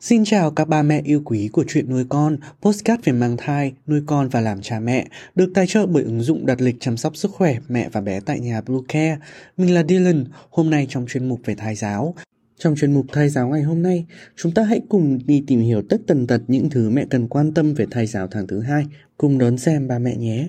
Xin chào các ba mẹ yêu quý của chuyện nuôi con, postcard về mang thai, nuôi con và làm cha mẹ, được tài trợ bởi ứng dụng đặt lịch chăm sóc sức khỏe mẹ và bé tại nhà Blue Care. Mình là Dylan, hôm nay trong chuyên mục về thai giáo. Trong chuyên mục thai giáo ngày hôm nay, chúng ta hãy cùng đi tìm hiểu tất tần tật những thứ mẹ cần quan tâm về thai giáo tháng thứ hai. Cùng đón xem ba mẹ nhé.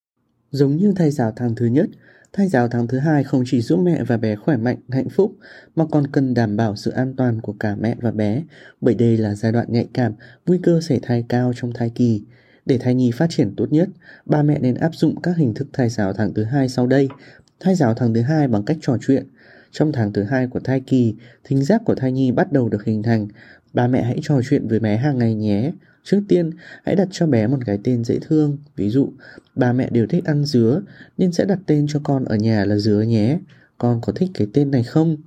Giống như thai giáo tháng thứ nhất, thai giáo tháng thứ hai không chỉ giúp mẹ và bé khỏe mạnh, hạnh phúc, mà còn cần đảm bảo sự an toàn của cả mẹ và bé, bởi đây là giai đoạn nhạy cảm, nguy cơ xảy thai cao trong thai kỳ. Để thai nhi phát triển tốt nhất, ba mẹ nên áp dụng các hình thức thai giáo tháng thứ hai sau đây. Thai giáo tháng thứ hai bằng cách trò chuyện. Trong tháng thứ hai của thai kỳ, thính giác của thai nhi bắt đầu được hình thành. Ba mẹ hãy trò chuyện với bé hàng ngày nhé. Trước tiên, hãy đặt cho bé một cái tên dễ thương. Ví dụ, ba mẹ đều thích ăn dứa, nên sẽ đặt tên cho con ở nhà là dứa nhé. Con có thích cái tên này không?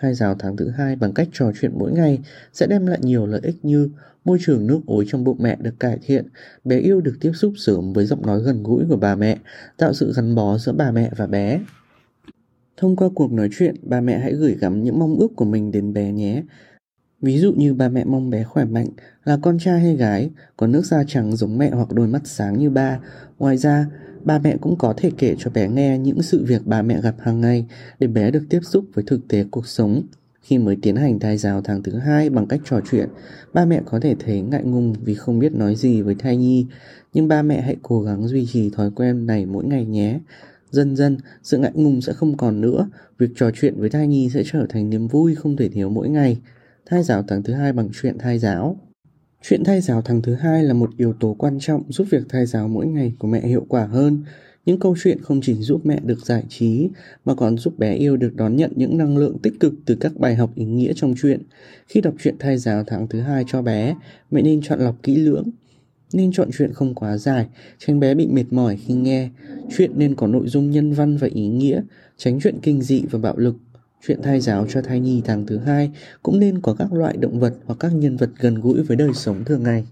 Thai giáo tháng thứ hai bằng cách trò chuyện mỗi ngày sẽ đem lại nhiều lợi ích như môi trường nước ối trong bụng mẹ được cải thiện, bé yêu được tiếp xúc sớm với giọng nói gần gũi của bà mẹ, tạo sự gắn bó giữa bà mẹ và bé. Thông qua cuộc nói chuyện, bà mẹ hãy gửi gắm những mong ước của mình đến bé nhé. Ví dụ như ba mẹ mong bé khỏe mạnh, là con trai hay gái, có nước da trắng giống mẹ hoặc đôi mắt sáng như ba. Ngoài ra, ba mẹ cũng có thể kể cho bé nghe những sự việc ba mẹ gặp hàng ngày để bé được tiếp xúc với thực tế cuộc sống. Khi mới tiến hành thai giáo tháng thứ hai bằng cách trò chuyện, ba mẹ có thể thấy ngại ngùng vì không biết nói gì với thai nhi, nhưng ba mẹ hãy cố gắng duy trì thói quen này mỗi ngày nhé. Dần dần, sự ngại ngùng sẽ không còn nữa, việc trò chuyện với thai nhi sẽ trở thành niềm vui không thể thiếu mỗi ngày thai giáo tháng thứ hai bằng chuyện thai giáo. Chuyện thai giáo tháng thứ hai là một yếu tố quan trọng giúp việc thai giáo mỗi ngày của mẹ hiệu quả hơn. Những câu chuyện không chỉ giúp mẹ được giải trí mà còn giúp bé yêu được đón nhận những năng lượng tích cực từ các bài học ý nghĩa trong chuyện. Khi đọc truyện thai giáo tháng thứ hai cho bé, mẹ nên chọn lọc kỹ lưỡng. Nên chọn chuyện không quá dài, tránh bé bị mệt mỏi khi nghe. Chuyện nên có nội dung nhân văn và ý nghĩa, tránh chuyện kinh dị và bạo lực Chuyện thai giáo cho thai nhi tháng thứ hai cũng nên có các loại động vật hoặc các nhân vật gần gũi với đời sống thường ngày.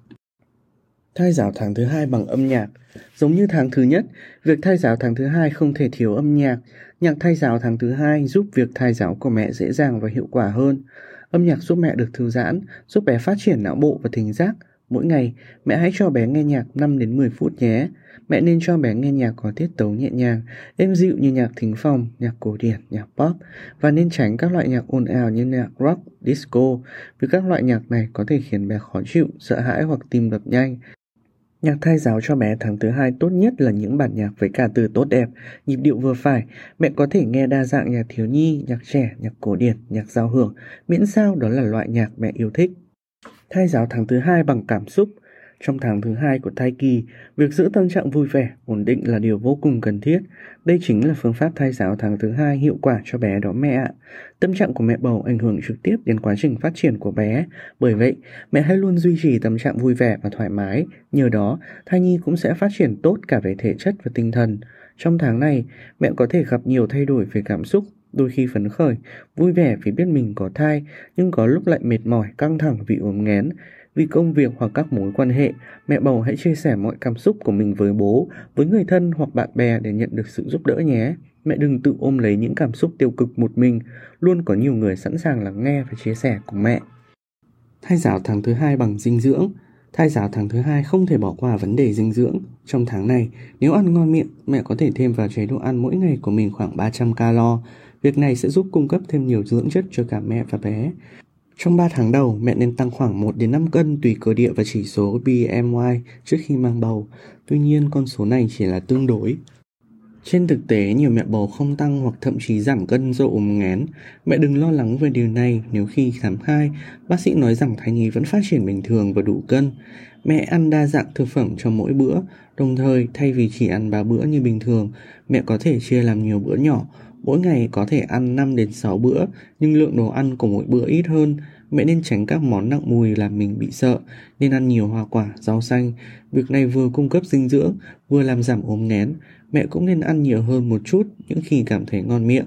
Thai giáo tháng thứ hai bằng âm nhạc Giống như tháng thứ nhất, việc thai giáo tháng thứ hai không thể thiếu âm nhạc. Nhạc thai giáo tháng thứ hai giúp việc thai giáo của mẹ dễ dàng và hiệu quả hơn. Âm nhạc giúp mẹ được thư giãn, giúp bé phát triển não bộ và thính giác. Mỗi ngày, mẹ hãy cho bé nghe nhạc 5 đến 10 phút nhé. Mẹ nên cho bé nghe nhạc có tiết tấu nhẹ nhàng, êm dịu như nhạc thính phòng, nhạc cổ điển, nhạc pop và nên tránh các loại nhạc ồn ào như nhạc rock, disco vì các loại nhạc này có thể khiến bé khó chịu, sợ hãi hoặc tim đập nhanh. Nhạc thai giáo cho bé tháng thứ hai tốt nhất là những bản nhạc với cả từ tốt đẹp, nhịp điệu vừa phải. Mẹ có thể nghe đa dạng nhạc thiếu nhi, nhạc trẻ, nhạc cổ điển, nhạc giao hưởng, miễn sao đó là loại nhạc mẹ yêu thích. Thai giáo tháng thứ hai bằng cảm xúc trong tháng thứ hai của thai kỳ, việc giữ tâm trạng vui vẻ, ổn định là điều vô cùng cần thiết. Đây chính là phương pháp thai giáo tháng thứ hai hiệu quả cho bé đó mẹ ạ. Tâm trạng của mẹ bầu ảnh hưởng trực tiếp đến quá trình phát triển của bé. Bởi vậy, mẹ hãy luôn duy trì tâm trạng vui vẻ và thoải mái. Nhờ đó, thai nhi cũng sẽ phát triển tốt cả về thể chất và tinh thần. Trong tháng này, mẹ có thể gặp nhiều thay đổi về cảm xúc, đôi khi phấn khởi, vui vẻ vì biết mình có thai, nhưng có lúc lại mệt mỏi, căng thẳng vì ốm nghén. Vì công việc hoặc các mối quan hệ, mẹ bầu hãy chia sẻ mọi cảm xúc của mình với bố, với người thân hoặc bạn bè để nhận được sự giúp đỡ nhé. Mẹ đừng tự ôm lấy những cảm xúc tiêu cực một mình, luôn có nhiều người sẵn sàng lắng nghe và chia sẻ cùng mẹ. Thai giáo tháng thứ hai bằng dinh dưỡng Thai giáo tháng thứ hai không thể bỏ qua vấn đề dinh dưỡng. Trong tháng này, nếu ăn ngon miệng, mẹ có thể thêm vào chế độ ăn mỗi ngày của mình khoảng 300 calo. Việc này sẽ giúp cung cấp thêm nhiều dưỡng chất cho cả mẹ và bé. Trong 3 tháng đầu, mẹ nên tăng khoảng 1 đến 5 cân tùy cơ địa và chỉ số BMI trước khi mang bầu. Tuy nhiên, con số này chỉ là tương đối. Trên thực tế, nhiều mẹ bầu không tăng hoặc thậm chí giảm cân do ốm nghén. Mẹ đừng lo lắng về điều này nếu khi khám thai, bác sĩ nói rằng thai nhi vẫn phát triển bình thường và đủ cân. Mẹ ăn đa dạng thực phẩm cho mỗi bữa, đồng thời thay vì chỉ ăn 3 bữa như bình thường, mẹ có thể chia làm nhiều bữa nhỏ Mỗi ngày có thể ăn 5 đến 6 bữa, nhưng lượng đồ ăn của mỗi bữa ít hơn. Mẹ nên tránh các món nặng mùi làm mình bị sợ, nên ăn nhiều hoa quả, rau xanh. Việc này vừa cung cấp dinh dưỡng, vừa làm giảm ốm nghén. Mẹ cũng nên ăn nhiều hơn một chút những khi cảm thấy ngon miệng.